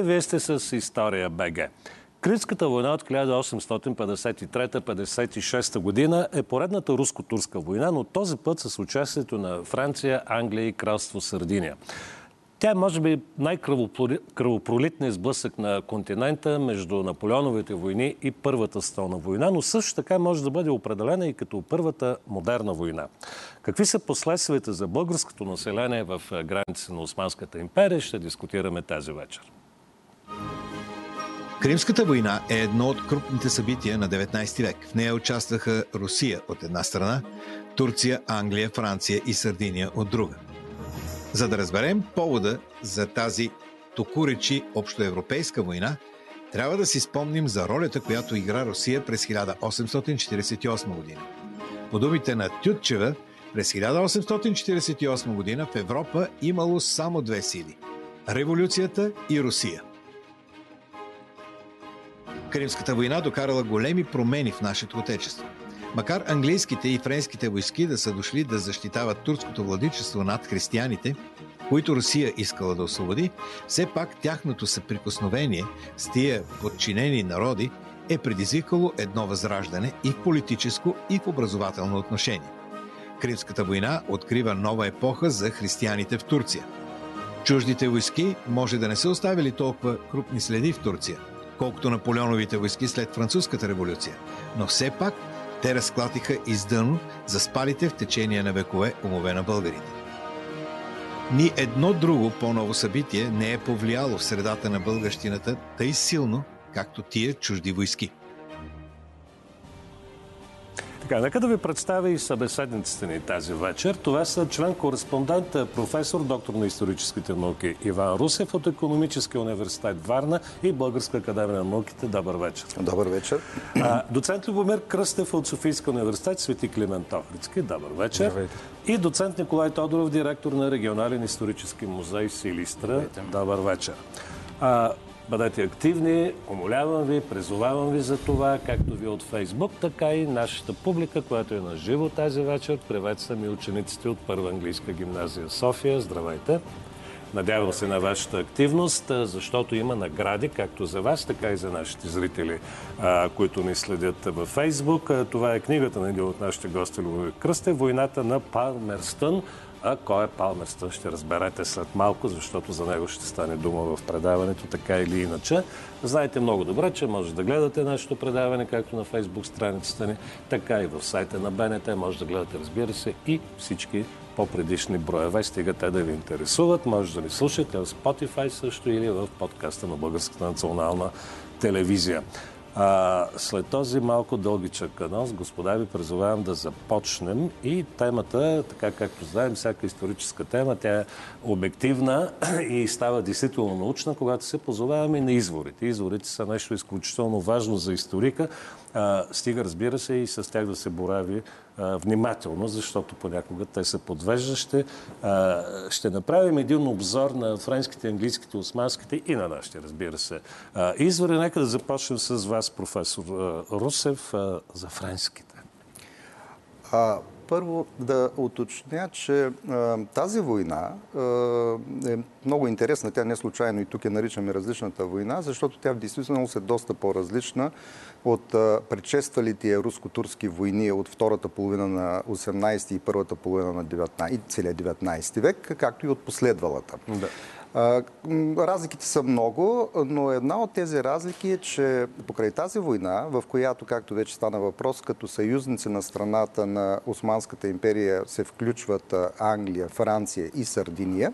Здравейте, вие сте с История БГ. Критската война от 1853-56 година е поредната руско-турска война, но този път с участието на Франция, Англия и кралство Сардиния. Тя е, може би, най-кръвопролитният сблъсък на континента между Наполеоновите войни и Първата столна война, но също така може да бъде определена и като първата модерна война. Какви са последствията за българското население в границите на Османската империя, ще дискутираме тази вечер. Кримската война е едно от крупните събития на 19 век. В нея участваха Русия от една страна, Турция, Англия, Франция и Сардиния от друга. За да разберем повода за тази токуречи общоевропейска война, трябва да си спомним за ролята, която игра Русия през 1848 година. По думите на Тютчева, през 1848 година в Европа имало само две сили – революцията и Русия. Кримската война докарала големи промени в нашето отечество. Макар английските и френските войски да са дошли да защитават турското владичество над християните, които Русия искала да освободи, все пак тяхното съприкосновение с тия подчинени народи е предизвикало едно възраждане и в политическо, и в образователно отношение. Кримската война открива нова епоха за християните в Турция. Чуждите войски може да не са оставили толкова крупни следи в Турция – колкото Наполеоновите войски след Французската революция. Но все пак те разклатиха издъно за спалите в течение на векове умове на българите. Ни едно друго по-ново събитие не е повлияло в средата на българщината тъй силно, както тия чужди войски – така, нека да ви представя и събеседниците ни тази вечер. Това са член-кореспондент, професор, доктор на историческите науки Иван Русев от Економическия университет Варна и Българска академия на науките. Добър вечер. Добър вечер. А, доцент Любомир Кръстев от Софийска университет Свети Климент Охридски. Добър вечер. Здравейте. И доцент Николай Тодоров, директор на регионален исторически музей Силистра. Добър вечер. А, Бъдете активни, умолявам ви, призовавам ви за това, както ви от Фейсбук, така и нашата публика, която е на живо тази вечер. Приветствам и учениците от Първа английска гимназия София. Здравейте! Надявам се на вашата активност, защото има награди, както за вас, така и за нашите зрители, които ни следят във Фейсбук. Това е книгата на един от нашите гости Любовик Кръсте, Войната на Палмерстън. А кой е Палмерстън ще разберете след малко, защото за него ще стане дума в предаването, така или иначе. Знаете много добре, че може да гледате нашето предаване, както на фейсбук страницата ни, така и в сайта на БНТ. Може да гледате, разбира се, и всички по-предишни броеве, стига те да ви интересуват. Може да ни слушате в Spotify също или в подкаста на Българската национална телевизия. А, след този малко дългичък анонс, господа, ви призовавам да започнем и темата, така както знаем, всяка историческа тема, тя е обективна и става действително научна, когато се позоваваме на изворите. Изворите са нещо изключително важно за историка, а, стига, разбира се, и с тях да се борави а, внимателно, защото понякога те са подвеждащи. А, ще направим един обзор на френските, английските, османските и на нашите, разбира се, а, извори. Нека да започнем с вас, професор Русев, за френските. Първо да уточня, че тази война е много интересна. Тя не случайно и тук я наричаме различната война, защото тя в действителност е доста по-различна от предшествалите руско-турски войни от втората половина на 18 и първата половина на 19, и целият 19 век, както и от последвалата. Да. Разликите са много, но една от тези разлики е, че покрай тази война, в която, както вече стана въпрос, като съюзници на страната на Османската империя се включват Англия, Франция и Сардиния,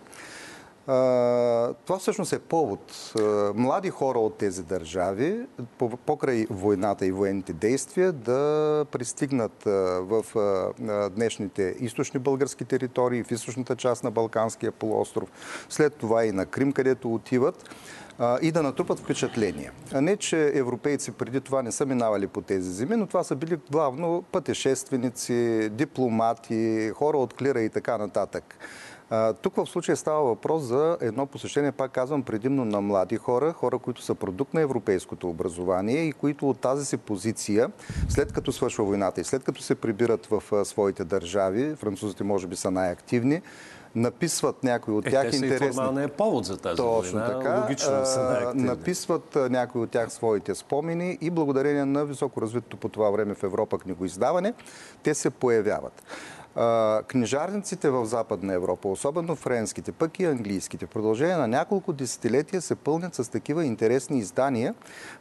това всъщност е повод. Млади хора от тези държави, покрай войната и военните действия, да пристигнат в днешните източни български територии, в източната част на Балканския полуостров, след това и на Крим, където отиват и да натрупат впечатление. А не, че европейци преди това не са минавали по тези земи, но това са били главно пътешественици, дипломати, хора от клира и така нататък. Тук в случая става въпрос за едно посещение, пак казвам, предимно на млади хора, хора, които са продукт на европейското образование и които от тази си позиция, след като свършва войната и след като се прибират в своите държави, французите може би са най-активни, написват някои от е, тях те интересни. е повод за тази Точно война. така. Логично са написват някои от тях своите спомени и благодарение на високо развитото по това време в Европа книгоиздаване, те се появяват книжарниците в Западна Европа, особено френските, пък и английските, в продължение на няколко десетилетия се пълнят с такива интересни издания,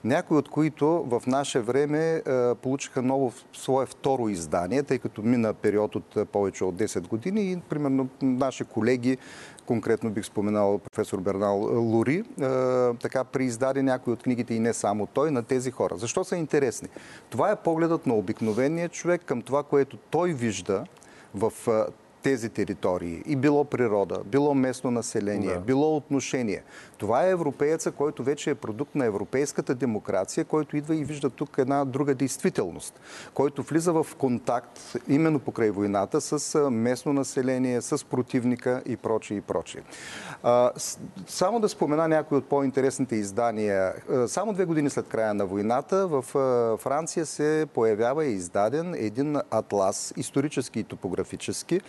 някои от които в наше време получиха ново свое второ издание, тъй като мина период от повече от 10 години и примерно наши колеги конкретно бих споменал професор Бернал Лури, така преиздаде някои от книгите и не само той на тези хора. Защо са интересни? Това е погледът на обикновения човек към това, което той вижда в тези територии. И било природа, било местно население, да. било отношение. Това е европееца, който вече е продукт на европейската демокрация, който идва и вижда тук една друга действителност, който влиза в контакт именно покрай войната с местно население, с противника и прочее и прочее. Само да спомена някои от по-интересните издания. Само две години след края на войната в Франция се появява и издаден един атлас, исторически и топографически,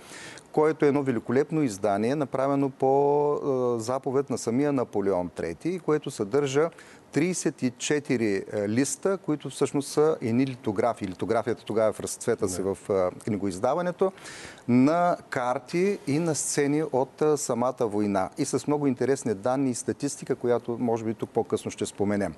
което е едно великолепно издание, направено по заповед на самия Наполеон III, което съдържа 34 е, листа, които всъщност са едни литографии. Литографията тогава е в разцвета си в книгоиздаването, на карти и на сцени от самата война. И с много интересни данни и статистика, която може би тук по-късно ще споменем.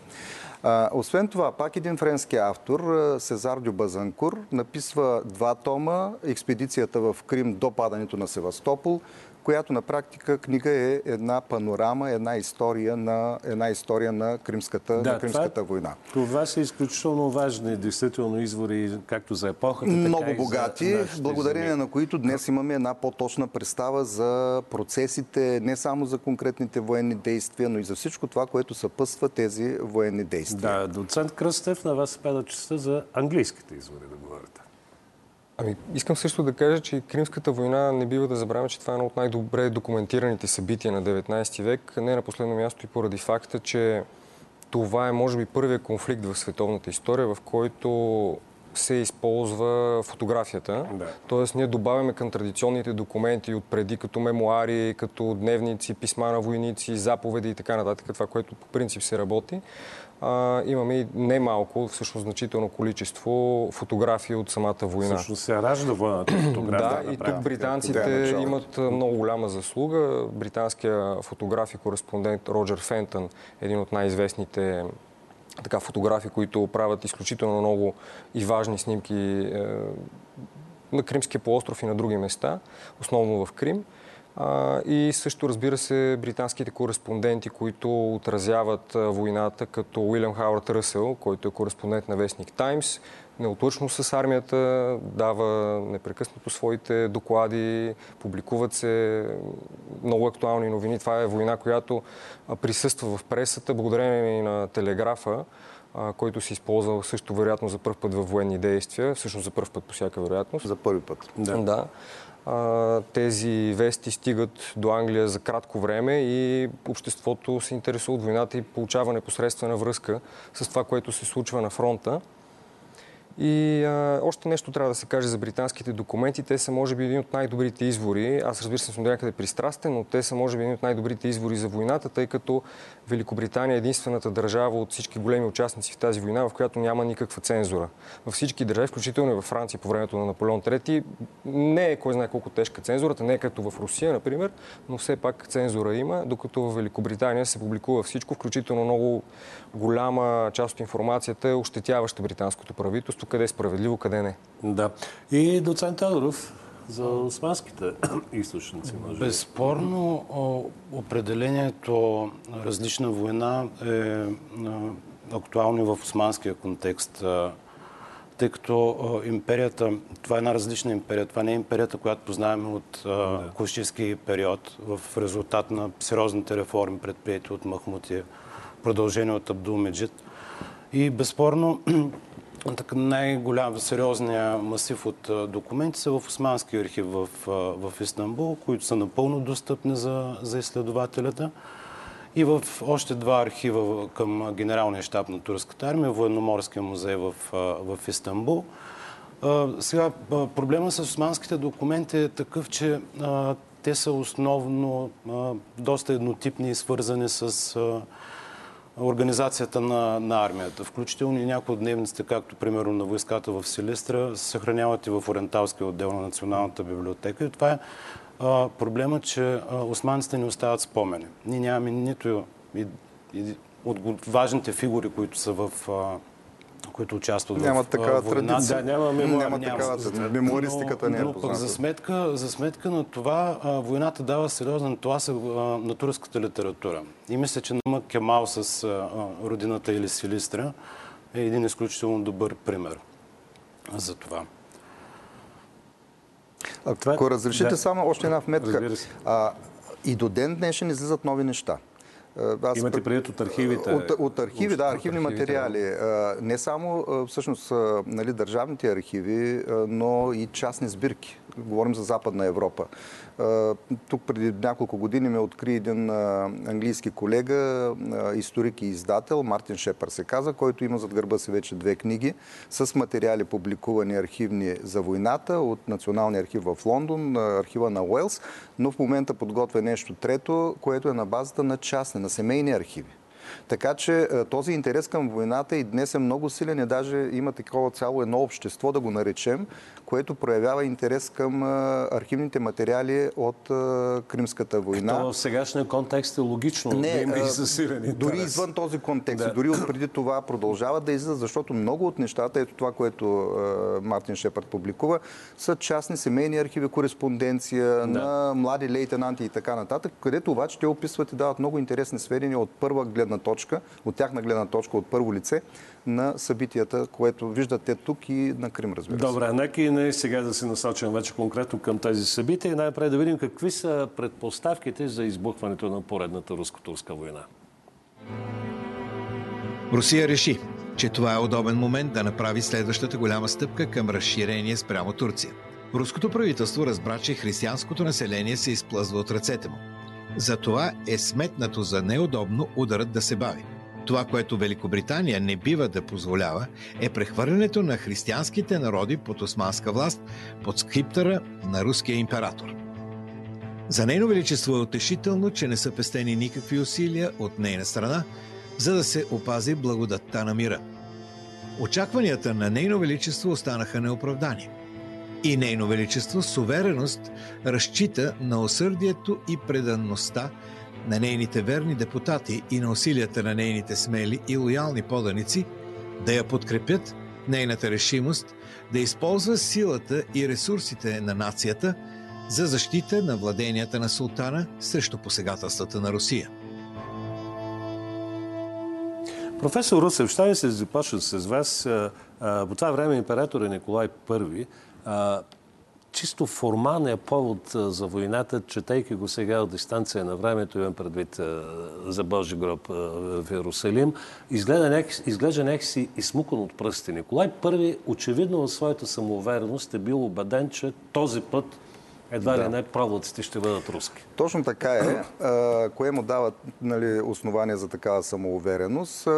освен това, пак един френски автор, Сезар Дю Базанкур, написва два тома Експедицията в Крим до падането на Севастопол, която на практика книга е една панорама, една история на, една история на Кримската, да, на Кримската това, война. Това са изключително важни, действително, извори, както за епохата, Много така богати, и за благодарение земи. на които днес имаме една по-точна представа за процесите, не само за конкретните военни действия, но и за всичко това, което съпъства тези военни действия. Да, доцент Кръстев, на вас се пада честа за английските извори да говорите. Ами, искам също да кажа, че Кримската война не бива да забравяме, че това е едно от най-добре документираните събития на 19 век. Не на последно място и поради факта, че това е, може би, първият конфликт в световната история, в който се използва фотографията. Да. Тоест, ние добавяме към традиционните документи от преди, като мемуари, като дневници, писма на войници, заповеди и така нататък, това, което по принцип се работи а, имаме и немалко, всъщност значително количество фотографии от самата война. Всъщност се ражда войната фотография. да, и тук британците имат много голяма заслуга. Британския фотограф и кореспондент Роджер Фентън, един от най-известните така, фотографи, които правят изключително много и важни снимки е, на Кримския полуостров и на други места, основно в Крим. И също, разбира се, британските кореспонденти, които отразяват войната, като Уилям Хауърд Ръсел, който е кореспондент на вестник Таймс, неотлъчно с армията, дава непрекъснато своите доклади, публикуват се много актуални новини. Това е война, която присъства в пресата, благодарение на телеграфа, който се използва също вероятно за първ път във военни действия, всъщност за първ път по всяка вероятност. За първи път. Да. да тези вести стигат до Англия за кратко време и обществото се интересува от войната и получава непосредствена връзка с това, което се случва на фронта. И а, още нещо трябва да се каже за британските документи. Те са, може би, един от най-добрите извори. Аз, разбира се, съм до някъде пристрастен, но те са, може би, един от най-добрите извори за войната, тъй като Великобритания е единствената държава от всички големи участници в тази война, в която няма никаква цензура. Във всички държави, включително и във Франция по времето на Наполеон III, не е кой знае колко тежка цензурата, не е като в Русия, например, но все пак цензура има, докато в Великобритания се публикува всичко, включително много голяма част от информацията е ощетяваща британското правителство, къде е справедливо, къде не. Да. И доцент Тодоров, за османските източници. Може Безспорно, определението различна война е актуално и в османския контекст, тъй като империята, това е една различна империя. Това не е империята, която познаваме от класически период в резултат на сериозните реформи, предприяти от Махмут и продължение от Абдул Меджид. И безспорно най-голям, сериозния масив от документи са в Османски архив в, в Истанбул, които са напълно достъпни за, за изследователята. И в още два архива към Генералния щаб на турската армия, Военноморския музей в, в Истанбул. Сега, проблема с османските документи е такъв, че те са основно доста еднотипни и свързани с организацията на, на армията. Включително и някои от дневниците, както примерно на войската в Силистра, се съхраняват и в Ориенталския отдел на Националната библиотека. И това е а, проблема, че а, османците ни остават спомени. Ние нямаме нито и, и, от важните фигури, които са в а, които участват няма в такава традиция. Да, няма, мемуар, няма, няма такава традиция. Мемуаристиката не е но, пък за сметка, за сметка на това а, войната дава сериозен тласък на турската литература. И мисля, че на Кемал с а, родината или Силистра е един изключително добър пример за това. Ако разрешите да. само още една вметка. А, и до ден днешен излизат нови неща. Аз, Имате предвид от архивите? От, от архиви, да, архивни материали. Не само всъщност нали, държавните архиви, но и частни сбирки. Говорим за Западна Европа. Тук преди няколко години ме откри един английски колега, историк и издател, Мартин Шепър се каза, който има зад гърба си вече две книги с материали публикувани архивни за войната от Националния архив в Лондон, архива на Уелс, но в момента подготвя нещо трето, което е на базата на частни, на семейни архиви. Така че този интерес към войната и днес е много силен и даже има такова цяло едно общество, да го наречем, което проявява интерес към архивните материали от Кримската война. Това в сегашния контекст е логично Не, да има и засилен. Дори извън този контекст, да. дори преди това продължават да излизат, защото много от нещата, ето това, което Мартин Шепард публикува, са частни семейни архиви, кореспонденция да. на млади лейтенанти и така нататък, където обаче те описват и дават много интересни сведения от първа гледна точка, от тяхна гледна точка, от първо лице на събитията, което виждате тук и на Крим, разбира се. Добре, нека и не сега да се насочим вече конкретно към тези събития и най-напред да видим какви са предпоставките за избухването на поредната руско-турска война. Русия реши, че това е удобен момент да направи следващата голяма стъпка към разширение спрямо Турция. Руското правителство разбра, че християнското население се изплъзва от ръцете му. Затова е сметнато за неудобно ударът да се бави. Това, което Великобритания не бива да позволява, е прехвърлянето на християнските народи под османска власт под скриптъра на руския император. За нейно величество е утешително, че не са пестени никакви усилия от нейна страна, за да се опази благодатта на мира. Очакванията на нейно величество останаха неоправдани – и Нейно Величество с разчита на усърдието и преданността на нейните верни депутати и на усилията на нейните смели и лоялни поданици да я подкрепят нейната решимост да използва силата и ресурсите на нацията за защита на владенията на султана срещу посегателствата на Русия. Професор Русев, ще се започна с вас. По това време император е Николай I чисто формалният повод за войната, четейки го сега от дистанция на времето, имам предвид за Божи гроб в Иерусалим, изглежда някакси измукан от пръсти. Николай I очевидно в своята самоувереност е бил убеден, че този път едва да. ли не проводците ще бъдат руски. Точно така е. кое му дава нали, основание за такава самоувереност?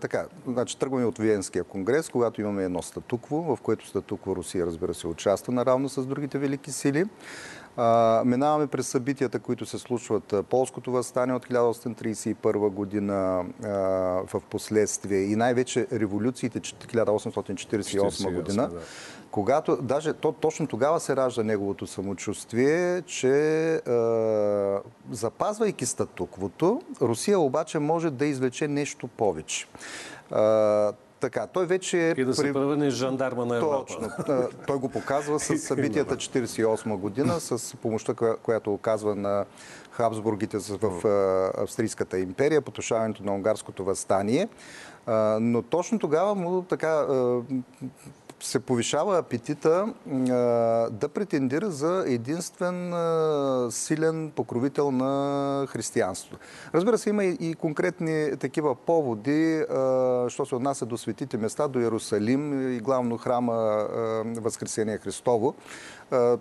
така, значи, тръгваме от Виенския конгрес, когато имаме едно статукво, в което статукво Русия, разбира се, участва наравно с другите велики сили. А, минаваме през събитията, които се случват. Полското възстание от 1831 година а, в последствие и най-вече революциите 1848 година. Да когато, даже то, точно тогава се ражда неговото самочувствие, че е, запазвайки статуквото, Русия обаче може да извлече нещо повече. Е, така, той вече е... И да се превърне жандарма на Европа. Точно. Той го показва с събитията 1948 година, с помощта, която оказва на Хабсбургите в Австрийската империя, потушаването на унгарското възстание. Но точно тогава му така се повишава апетита да претендира за единствен силен покровител на християнството. Разбира се, има и конкретни такива поводи, що се отнася до светите места, до Иерусалим и главно храма Възкресение Христово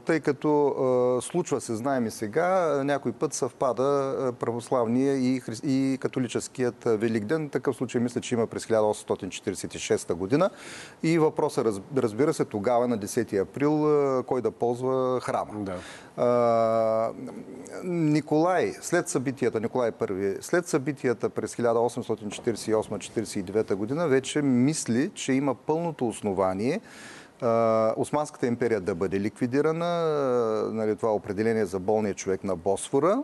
тъй като случва се, знаем и сега, някой път съвпада православния и, хри... и католическият Великден. Такъв случай мисля, че има през 1846 година. И въпросът, разбира се, тогава на 10 април, кой да ползва храма. Да. Николай, след събитията, Николай I, след събитията през 1848-49 година, вече мисли, че има пълното основание Османската империя да бъде ликвидирана, нали, това определение за болния човек на Босфора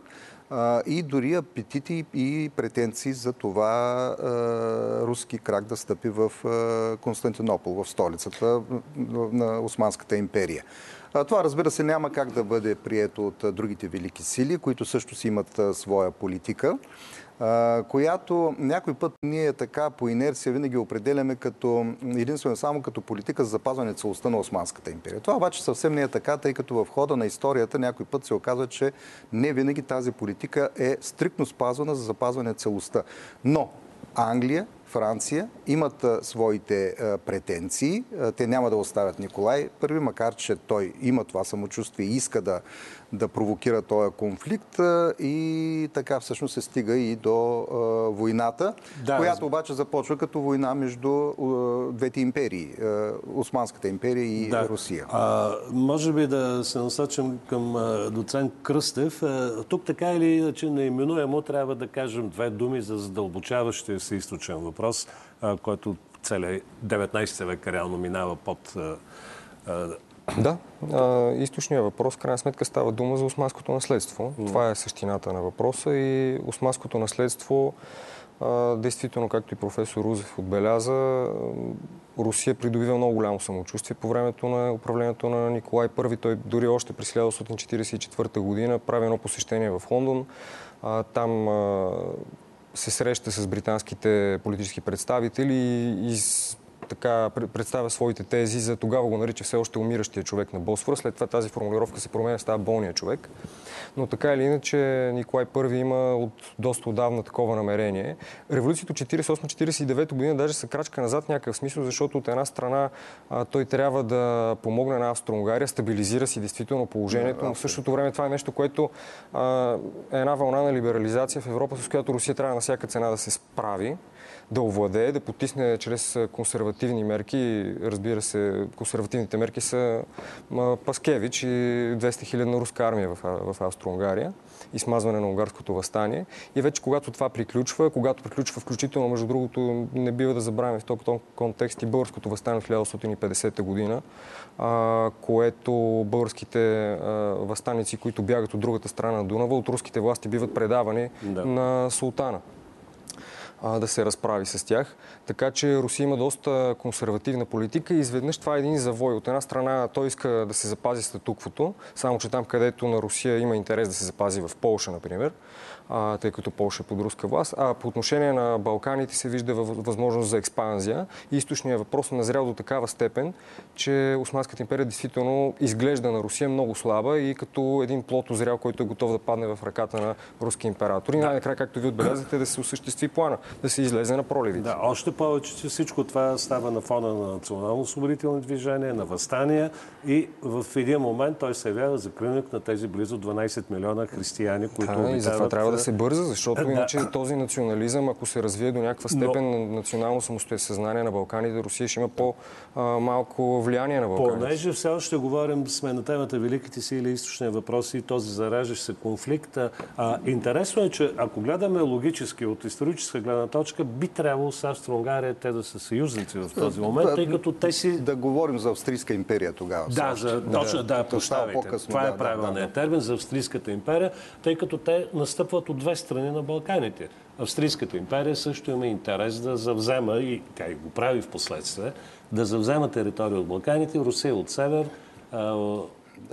и дори апетити и претенции за това руски крак да стъпи в Константинопол, в столицата на Османската империя. Това, разбира се, няма как да бъде прието от другите велики сили, които също си имат своя политика която някой път ние така по инерция винаги определяме като единствено само като политика за запазване целостта на Османската империя. Това обаче съвсем не е така, тъй като в хода на историята някой път се оказва, че не винаги тази политика е стриктно спазвана за запазване целостта. Но Англия, Франция имат своите претенции. Те няма да оставят Николай първи, макар че той има това самочувствие и иска да, да провокира този конфликт и така всъщност се стига и до войната, да, която обаче започва като война между двете империи, Османската империя и да. Русия. А, може би да се насочим към доцент Кръстев. Тук така или иначе наименуемо трябва да кажем две думи за задълбочаващия се източен въпрос, а, който целият 19 век реално минава под а, да, а, източният въпрос, в крайна сметка, става дума за османското наследство. Mm. Това е същината на въпроса и османското наследство, а, действително, както и професор Рузев отбеляза, Русия придобива много голямо самочувствие по времето на управлението на Николай I. Той дори още през 1844 година прави едно посещение в Лондон. А, там се среща с британските политически представители и, и така представя своите тези за тогава го нарича все още умиращия човек на Босфора. След това тази формулировка се променя, става болния човек. Но така или иначе Николай I има от доста отдавна такова намерение. Революцията 48-49 година даже са крачка назад някакъв смисъл, защото от една страна а, той трябва да помогне на Австро-Унгария, стабилизира си действително положението, но в същото време това е нещо, което а, е една вълна на либерализация в Европа, с която Русия трябва на всяка цена да се справи да овладее, да потисне чрез консервативни мерки. Разбира се, консервативните мерки са Паскевич и 200 хилядна руска армия в, Австро-Унгария и смазване на унгарското възстание. И вече когато това приключва, когато приключва включително, между другото, не бива да забравяме в този контекст и българското възстание в 1950 година, което българските възстаници, които бягат от другата страна на Дунава, от руските власти биват предавани да. на султана да се разправи с тях. Така че Русия има доста консервативна политика и изведнъж това е един завой. От една страна той иска да се запази статуквото, само че там където на Русия има интерес да се запази в Полша, например, а, тъй като Польша е под руска власт. А по отношение на Балканите се вижда възможност за експанзия. И източният въпрос е назрял до такава степен, че Османската империя действително изглежда на Русия много слаба и като един плод озрял, който е готов да падне в ръката на руски император. И най-накрая, както ви отбелязахте, да се осъществи плана, да се излезе на проливите. Да, още повече, че всичко това става на фона на национално-освободителни движения, на възстания и в един момент той се явява закрънък на тези близо 12 милиона християни, които да, обитават... Да се бърза, защото да. иначе този национализъм, ако се развие до някаква степен Но... на национално самостоятелно на Балканите, Русия ще има по-малко влияние на Балканите. Понеже все още говорим, сме на темата Великите сили, източни въпроси и този заражащ се конфликт. А, интересно е, че ако гледаме логически от историческа гледна точка, би трябвало с Австро-Унгария те да са съюзници в този момент, тъй като те си... Да говорим за Австрийска империя тогава. Да, за, точно, да, да прощавайте. Това е правилният да, да, термин за Австрийската империя, тъй като те настъпват от две страни на Балканите. Австрийската империя също има интерес да завзема, и тя и го прави в последствие, да завзема територия от Балканите, Русия от север,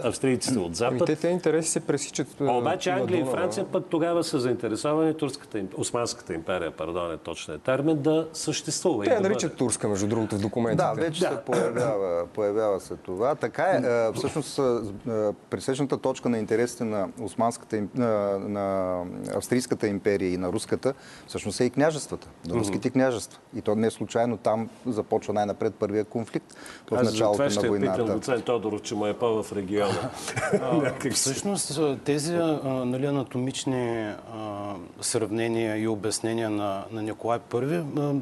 австрийците от запад. Ами те, те интереси се пресичат. Обаче Англия и Франция пък тогава са заинтересовани турската, Османската империя, пардон е точният термин, да съществува. Те я наричат да турска, между другото, в документите. Да, вече да. се появява, появява се това. Така е, всъщност пресечната точка на интересите на Османската, на, на Австрийската империя и на Руската, всъщност е и княжествата, на руските княжества. И то не е случайно там започва най-напред първия конфликт в Аз началото на войната. Аз питам доцент Тодоров, че му е по в региона. всъщност тези нали, анатомични а, сравнения и обяснения на, на Николай I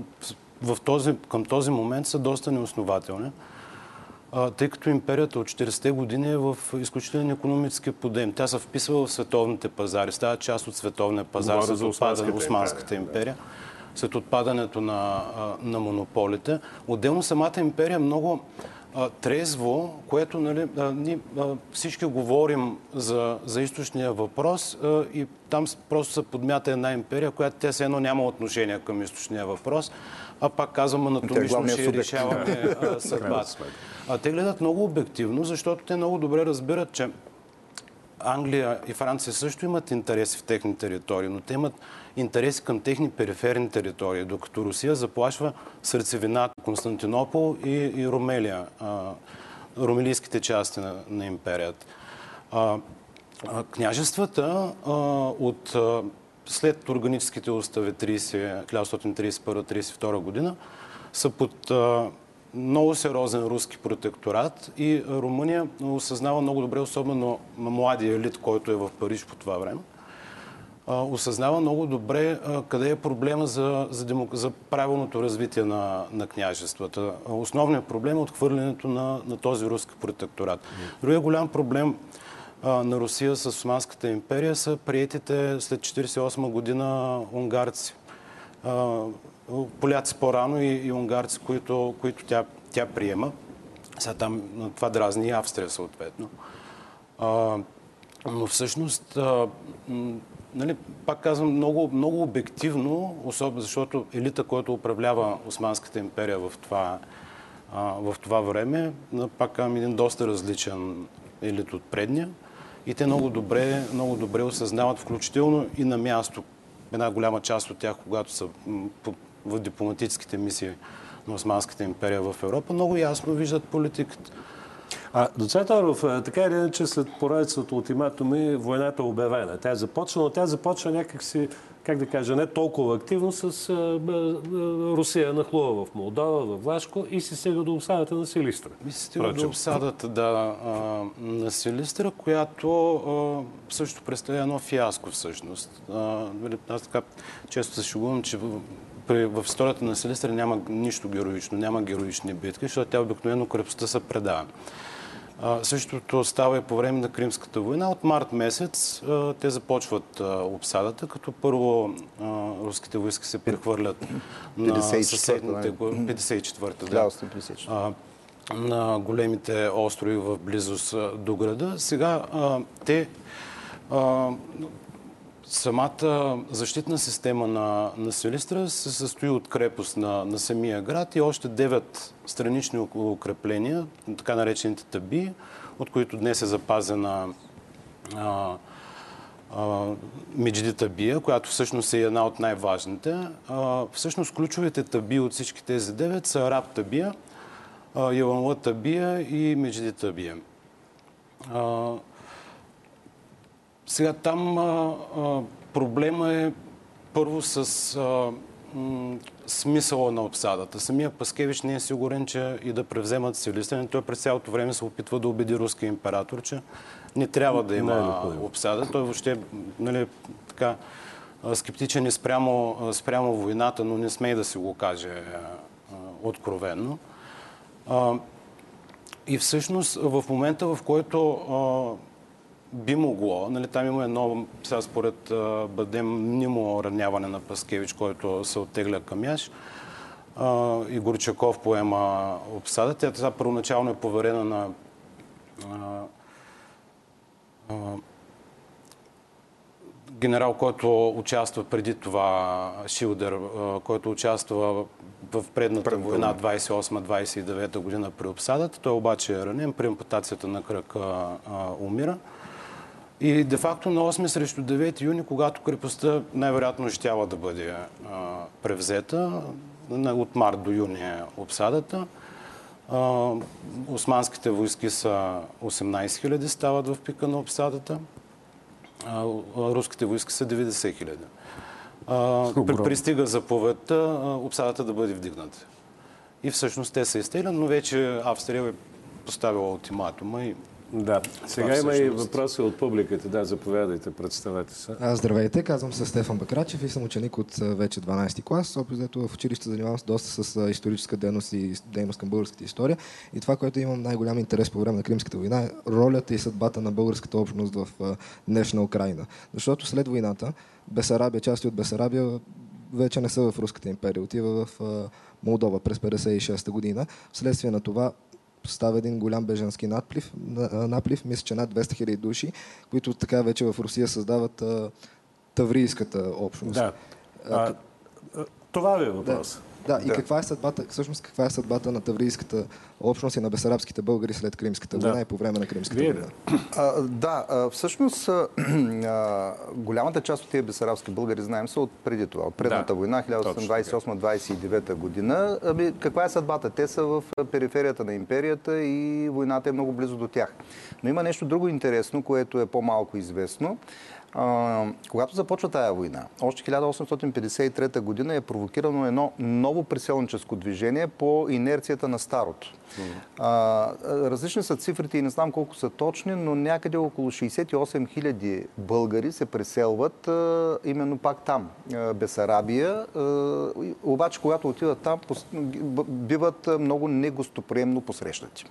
в този, към този момент са доста неоснователни тъй като империята от 40-те години е в изключителен економически подем. Тя се вписва в световните пазари, става част от световния пазар Говоря с отпадане на Османската империя, след отпадането на, на монополите. Отделно самата империя е много трезво, което нали, а, всички говорим за, за източния въпрос и там просто се подмята една империя, която тя се едно няма отношение към източния въпрос, а пак казвам анатомично ще решаваме съдбата. А те гледат много обективно, защото те много добре разбират, че Англия и Франция също имат интереси в техни територии, но те имат интереси към техни периферни територии, докато Русия заплашва сърцевината Константинопол и, и Ромелия, а, ромелийските части на, на империята. А, а, княжествата от след органическите устави 1931-1932 година са под много сериозен руски протекторат и Румъния осъзнава много добре, особено младия елит, който е в Париж по това време, осъзнава много добре къде е проблема за, за, демок... за правилното развитие на, на княжествата. Основният проблем е отхвърлянето на, на този руски протекторат. Другия голям проблем на Русия с Османската империя са приетите след 1948 година унгарци. Поляци по-рано и, и унгарци, които, които тя, тя приема. Сега там това дразни и Австрия съответно. Но всъщност нали, пак казвам, много, много обективно, особено защото елита, който управлява Османската империя в това, а, в това време, пак казвам, един доста различен елит от предния. И те много добре, много добре осъзнават, включително и на място, една голяма част от тях, когато са в дипломатическите мисии на Османската империя в Европа, много ясно виждат политиката. А, доцент Оров, така или иначе след поредица от ултиматуми войната е обявена. Тя е започна, но тя започва някакси, как да кажа, не толкова активно с а, а, Русия нахлува в Молдова, в Влашко и се стига до обсадата на Силистра. И се стига до обсадата, да, а, на Силистра, която а, също представя едно фиаско всъщност. А, нали, аз така често се шугувам, че в историята на Силистра няма нищо героично, няма героични битки, защото тя обикновено крепостта се предава. Същото става и по време на Кримската война. От март месец те започват обсадата, като първо руските войски се прехвърлят на съседните... 54-та, да. 54 на големите острови в близост до града. Сега те Самата защитна система на, на Силистра се състои от крепост на, на самия град и още девет странични укрепления, така наречените таби, от които днес е запазена а, а, Меджиди табия, която всъщност е една от най-важните. Всъщност ключовите таби от всички тези девет са Араб табия, Яванла табия и Меджиди табия. Сега там а, а, проблема е първо с а, м, смисъла на обсадата. Самия Паскевич не е сигурен, че и да превземат силистане. Той през цялото време се опитва да убеди руския император, че не трябва да има е обсада. Той въобще нали, така, скептичен е спрямо, спрямо войната, но не смее да си го каже откровенно. И всъщност в момента, в който би могло, нали, там има едно, сега според бъдем, нимо раняване на Паскевич, който се оттегля към Яш. и Горчаков поема обсада. Тя сега първоначално е поверена на генерал, който участва преди това, Шилдер, който участва в предната война 28-29 година при обсадата. Той обаче е ранен, при ампутацията на кръка умира. И де-факто на 8 срещу 9 юни, когато крепостта най-вероятно щяла да бъде а, превзета, от март до юни е обсадата, а, османските войски са 18 000 стават в пика на обсадата, а, руските войски са 90 хиляди. Пристига заповедта обсадата да бъде вдигната. И всъщност те са изтеглят, но вече Австрия е поставила ултиматума и да. Сега има и въпроси от публиката. Да, заповядайте, представете се. А, здравейте, казвам се Стефан Бакрачев и съм ученик от вече 12 клас. Общо в училище занимавам се доста с историческа дейност и дейност към българската история. И това, което имам най-голям интерес по време на Кримската война е ролята и съдбата на българската общност в днешна Украина. Защото след войната Бесарабия, части от Бесарабия вече не са в Руската империя, отива в Молдова през 56 година. Вследствие на това става един голям беженски наплив, наплив мисля, че над 200 хиляди души, които така вече в Русия създават а, таврийската общност. Да. А, това ви е въпрос. Да. Да, и да. каква е съдбата, всъщност каква е съдбата на таврийската общност и на бесарабските българи след Кримската война да. и по време на Кримската война? А, да, а, всъщност а, голямата част от тези бесарабски българи, знаем, са от преди това, от предната да. война, 1828-29 година. Аби, каква е съдбата? Те са в периферията на империята и войната е много близо до тях. Но има нещо друго интересно, което е по-малко известно. А, когато започва тая война, още 1853 година е провокирано едно ново преселническо движение по инерцията на старото. А, различни са цифрите и не знам колко са точни, но някъде около 68 хиляди българи се преселват а, именно пак там, Бесарабия. Обаче, когато отиват там, биват много негостоприемно посрещати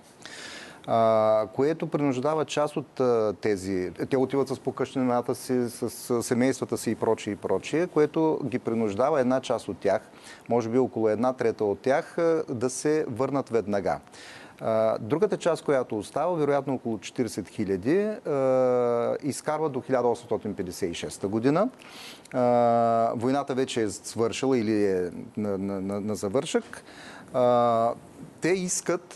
а, което принуждава част от а, тези... Те отиват с покъщнината си, с, с семействата си и прочие и прочие, което ги принуждава една част от тях, може би около една трета от тях, а, да се върнат веднага. Другата част, която остава, вероятно около 40 хиляди, изкарва до 1856 година. Войната вече е свършила или е на, на, на, завършък те искат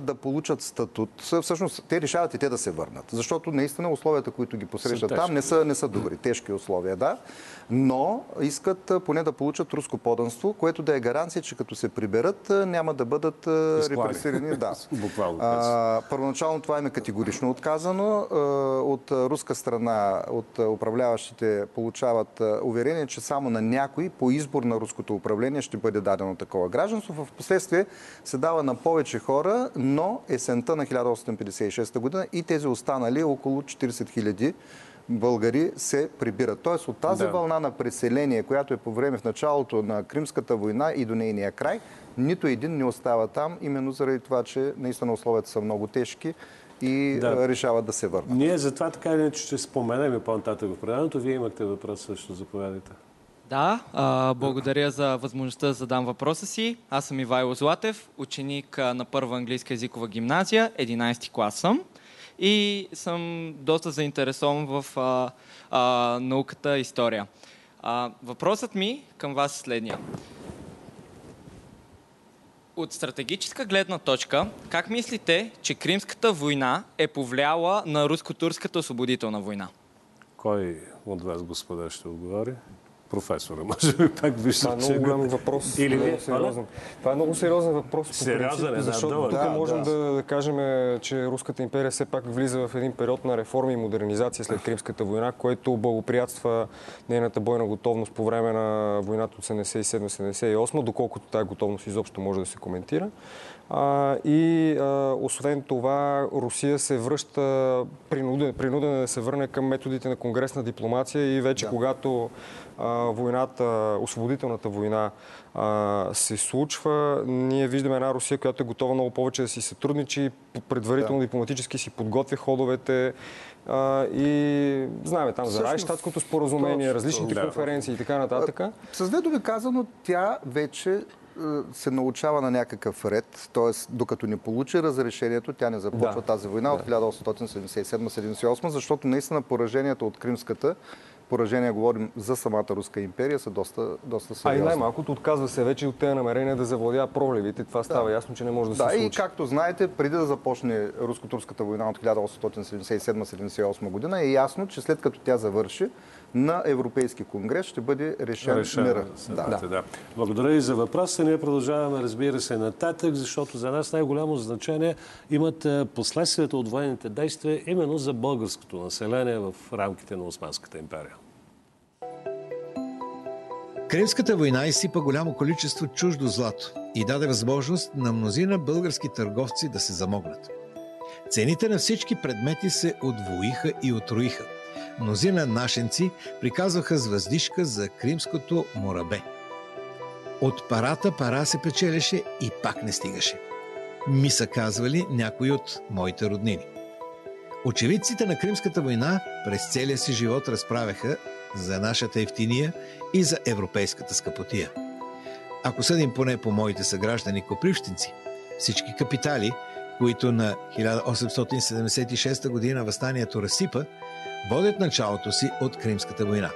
да получат статут. Всъщност, те решават и те да се върнат. Защото наистина условията, които ги посрещат там, не са, не са добри. Тежки условия, да. Но искат поне да получат руско поданство, което да е гаранция, че като се приберат, няма да бъдат репресирани. Да. Буквално. А, първоначално това им е категорично отказано. От руска страна, от управляващите получават уверение, че само на някой по избор на руското управление ще бъде дадено такова гражданство. В последствие се дава на повече хора, но есента на 1856 година и тези останали около 40 хиляди българи се прибират. Тоест от тази да. вълна на преселение, която е по време в началото на Кримската война и до нейния край, нито един не остава там, именно заради това, че наистина условията са много тежки и да. решават да се върнат. Ние затова така иначе ще споменем и по-нататък в предаването. Вие имахте въпрос също, заповядайте. Да, а, благодаря за възможността да задам въпроса си. Аз съм Ивайло Златев, ученик на първа английска езикова гимназия, 11 клас съм и съм доста заинтересован в а, а, науката история. А, въпросът ми към вас е следния. От стратегическа гледна точка, как мислите, че Кримската война е повлияла на руско-турската освободителна война? Кой от вас, господа, ще отговори? Професора. Може би пак виждам, Това е много голям въпрос. Или много сериозен. Това е много сериозен въпрос. Сериозен е, защото да, тук да, можем да. да, кажем, че Руската империя все пак влиза в един период на реформи и модернизация след Кримската война, което благоприятства нейната бойна готовност по време на войната от 77-78, доколкото тази готовност изобщо може да се коментира. А, и а, освен това, Русия се връща принудена, принудена да се върне към методите на конгресна дипломация и вече да. когато войната, освободителната война се случва, ние виждаме една Русия, която е готова много повече да си сътрудничи, предварително да. дипломатически си подготвя ходовете, и знаем там за Райштатското споразумение, различните да. конференции и така нататък. С две думи казано, тя вече се научава на някакъв ред, т.е. докато не получи разрешението, тя не започва да. тази война да. от 1877-78, защото наистина поражението от Кримската поражения, говорим за самата Руска империя, са доста, доста сериозни. А и най-малкото отказва се вече от тези намерения да завладя проливите. Това става да. ясно, че не може да, да се случи. Да, и както знаете, преди да започне Руско-турската война от 1877-78 година, е ясно, че след като тя завърши, на Европейски конгрес ще бъде решен, решен мира. Да. Да. Благодаря и за въпроса. Ние продължаваме, разбира се, нататък, защото за нас най-голямо значение имат е, последствията от военните действия именно за българското население в рамките на Османската империя. Кримската война изсипа голямо количество чуждо злато и даде възможност на мнозина български търговци да се замогнат. Цените на всички предмети се отвоиха и отруиха. Мнозина нашенци приказваха с въздишка за кримското морабе. От парата пара се печелеше и пак не стигаше. Ми са казвали някои от моите роднини. Очевидците на Кримската война през целия си живот разправяха за нашата ефтиния и за европейската скъпотия. Ако съдим поне по моите съграждани копривщинци, всички капитали, които на 1876 година възстанието разсипа, водят началото си от Кримската война.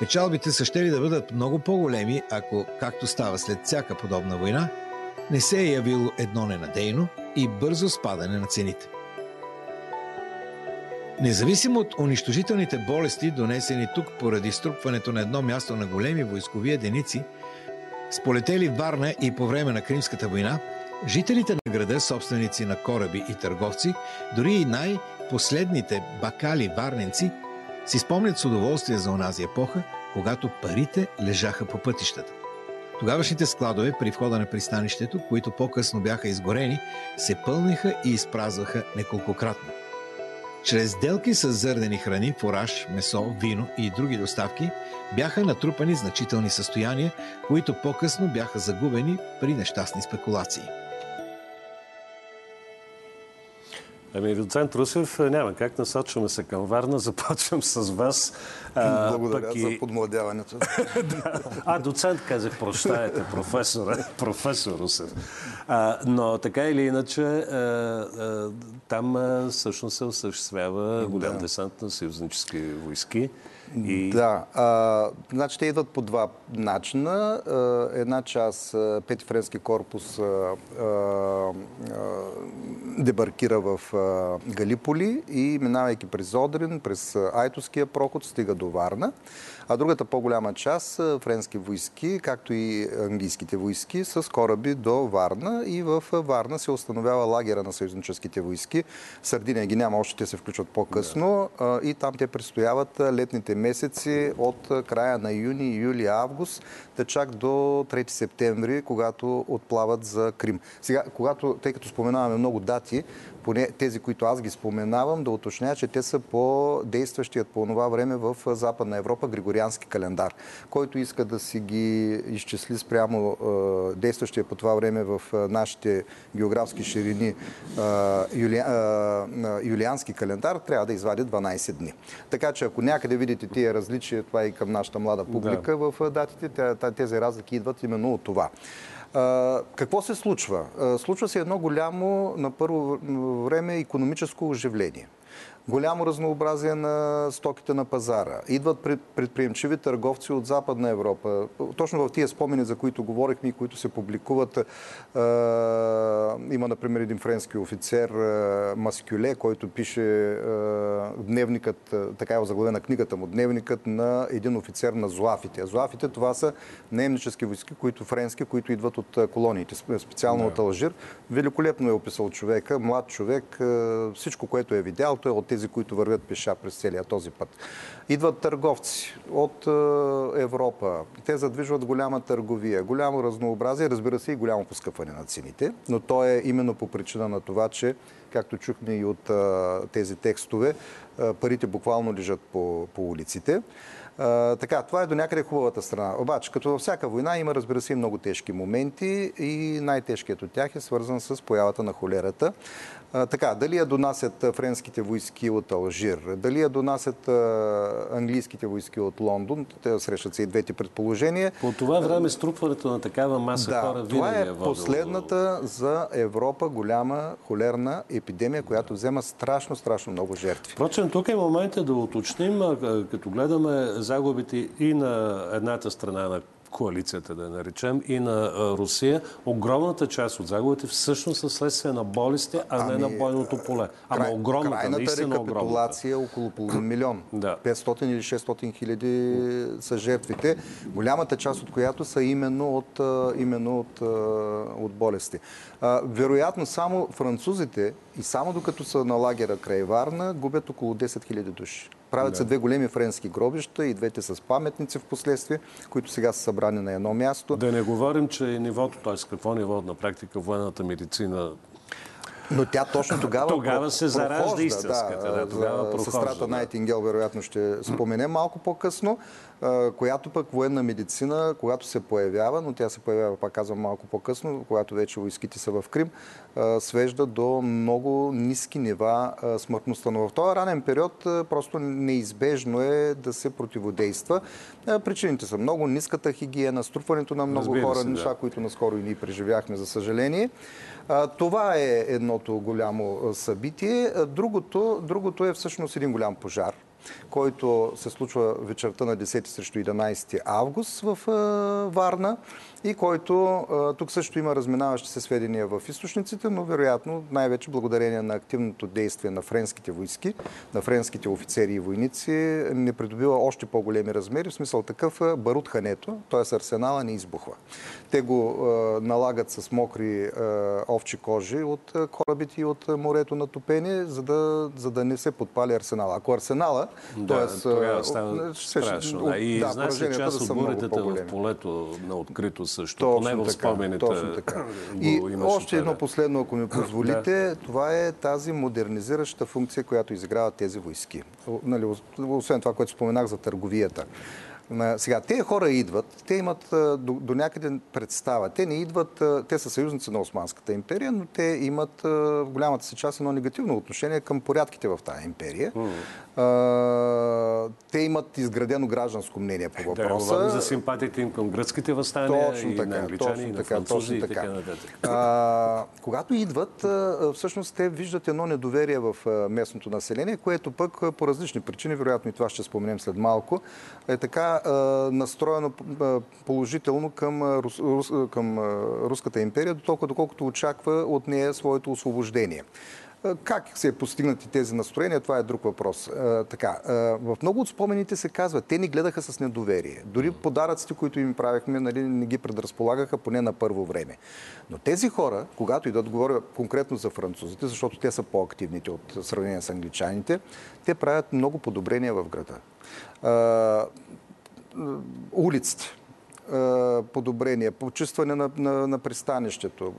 Печалбите са ще ли да бъдат много по-големи, ако, както става след всяка подобна война, не се е явило едно ненадейно и бързо спадане на цените. Независимо от унищожителните болести, донесени тук поради струпването на едно място на големи войскови единици, сполетели Варна и по време на Кримската война, жителите на града, собственици на кораби и търговци, дори и най-последните бакали варненци, си спомнят с удоволствие за онази епоха, когато парите лежаха по пътищата. Тогавашните складове при входа на пристанището, които по-късно бяха изгорени, се пълниха и изпразваха неколкократно. Чрез сделки с зърнени храни, фураж, месо, вино и други доставки бяха натрупани значителни състояния, които по-късно бяха загубени при нещастни спекулации. Ами, доцент Русев, няма как насочваме се към Варна. Започвам с вас. Благодаря и... за подмладяването. да. А, доцент казах, прощаете, професор, професор Русев. А, но така или иначе, а, а, там а, всъщност се осъществява голям да. десант на съюзнически войски. И... Да. А, значи те идват по два начина. А, една част, Пети френски корпус а, а, дебаркира в а, Галиполи и минавайки през Одрин, през Айтовския проход, стига до Варна. А другата по-голяма част, френски войски, както и английските войски, с кораби до Варна и в Варна се установява лагера на съюзническите войски. Сърдиния ги няма, още те се включват по-късно да. и там те престояват летните месеци от края на юни, юли, август, да чак до 3 септември, когато отплават за Крим. Сега, когато, тъй като споменаваме много дати, поне тези, които аз ги споменавам, да уточня, че те са по действащият по това време в Западна Европа Григориански календар. Който иска да си ги изчисли спрямо е, действащия по това време в нашите географски ширини е, юли, е, юлиански календар, трябва да извади 12 дни. Така че ако някъде видите тия различия, това и към нашата млада публика да. в датите, тези разлики идват именно от това какво се случва? Случва се едно голямо, на първо време, економическо оживление голямо разнообразие на стоките на пазара. Идват предприемчиви търговци от Западна Европа. Точно в тия спомени, за които говорихме и които се публикуват, има, например, един френски офицер Маскюле, който пише дневникът, така е заглавена книгата му, дневникът на един офицер на Зуафите. Зуафите това са наемнически войски, които френски, които идват от колониите, специално да. от Алжир. Великолепно е описал човека, млад човек, всичко, което е видял, той е от тези, които вървят пеша през целия този път. Идват търговци от е, Европа. Те задвижват голяма търговия, голямо разнообразие, разбира се и голямо поскъпване на цените, но то е именно по причина на това, че както чухме и от е, тези текстове, е, парите буквално лежат по, по улиците. Така, това е до някъде хубавата страна. Обаче, като във всяка война има, разбира се, и много тежки моменти и най-тежкият от тях е свързан с появата на холерата. Така, дали я донасят френските войски от Алжир, дали я донасят английските войски от Лондон, те срещат се и двете предположения. По това време струпването на такава маса да, хора това винаги е, е последната за Европа голяма холерна епидемия, която взема страшно, страшно много жертви. Впрочем, тук е момента да уточним, като гледаме загубите и на едната страна на коалицията, да наречем, и на Русия, огромната част от загубите всъщност са следствие на болести, а ами, не на бойното поле. Ама край, огромната, крайната наистина рекапитулация е около половин милион. да. 500 или 600 хиляди са жертвите, голямата част от която са именно от, именно от, от болести. Вероятно само французите и само докато са на лагера край Варна, губят около 10 000 души. Правят да. се две големи френски гробища и двете с паметници в последствие, които сега са събрани на едно място. Да не говорим, че нивото, т.е. какво ниво на практика военната медицина но тя точно тогава Тогава се заражда истинската. Да, да, тогава прохожда, сестрата да. Найтингел, вероятно ще спомене малко по-късно, която пък военна медицина, когато се появява, но тя се появява, пак казвам, малко по-късно, когато вече войските са в Крим, свежда до много ниски нива смъртността. Но в този ранен период просто неизбежно е да се противодейства. Причините са много ниската хигиена, струпването на много Разбира хора, се, неща, да. които наскоро и ние преживяхме, за съжаление. Това е едното голямо събитие. Другото, другото е всъщност един голям пожар който се случва вечерта на 10 срещу 11 август в Варна и който тук също има разминаващи се сведения в източниците, но вероятно най-вече благодарение на активното действие на френските войски, на френските офицери и войници, не придобива още по-големи размери, в смисъл такъв барут хането, т.е. арсенала не избухва. Те го налагат с мокри овчи кожи от корабите и от морето на топение, за да, за да не се подпали арсенала. Ако арсенала, да, тогава става страшно. Да. И да, знаеш ли, част от бурите в полето на открито също. Точно Поне в спомените. Точно така. И още едно последно, ако ми позволите, това е тази модернизираща функция, която изиграват тези войски. Нали, освен това, което споменах за търговията. Сега, тези хора идват, те имат до, до някъде представа. Те не идват, те са съюзници на Османската империя, но те имат в голямата си част едно негативно отношение към порядките в тази империя. Mm. Те имат изградено гражданско мнение по въпроса. Да, за симпатиите им към гръцките възстания точно и така, на англичани, точно и на така, точно и така А, когато идват, всъщност те виждат едно недоверие в местното население, което пък по различни причини, вероятно и това ще споменем след малко, е така настроено положително към, рус, рус, към Руската империя, до толкова доколкото очаква от нея своето освобождение. Как се е постигнати тези настроения, това е друг въпрос. така, в много от спомените се казва, те ни гледаха с недоверие. Дори подаръците, които им правихме, нали, не ги предразполагаха поне на първо време. Но тези хора, когато идват, говоря конкретно за французите, защото те са по-активните от сравнение с англичаните, те правят много подобрения в града улиците подобрения, почистване на, на, на пристанището,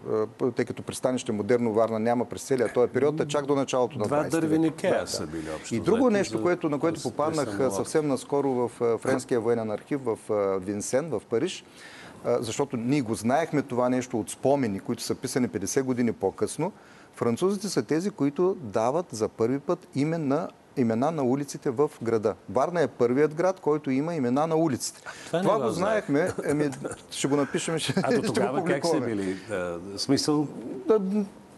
тъй като пристанище модерно Варна няма през целия този период, а чак до началото на 20 век. Два дървени кея да, са били общо. И друго нещо, което, на което попаднах съвсем наскоро в Френския военен архив в Винсен, в Париж, защото ние го знаехме това нещо от спомени, които са писани 50 години по-късно. Французите са тези, които дават за първи път име на имена на улиците в града. Варна е първият град, който има имена на улиците. Това, Това го знаехме. Еми, ще го напишем. Ще, а до тогава как са били? Смисъл?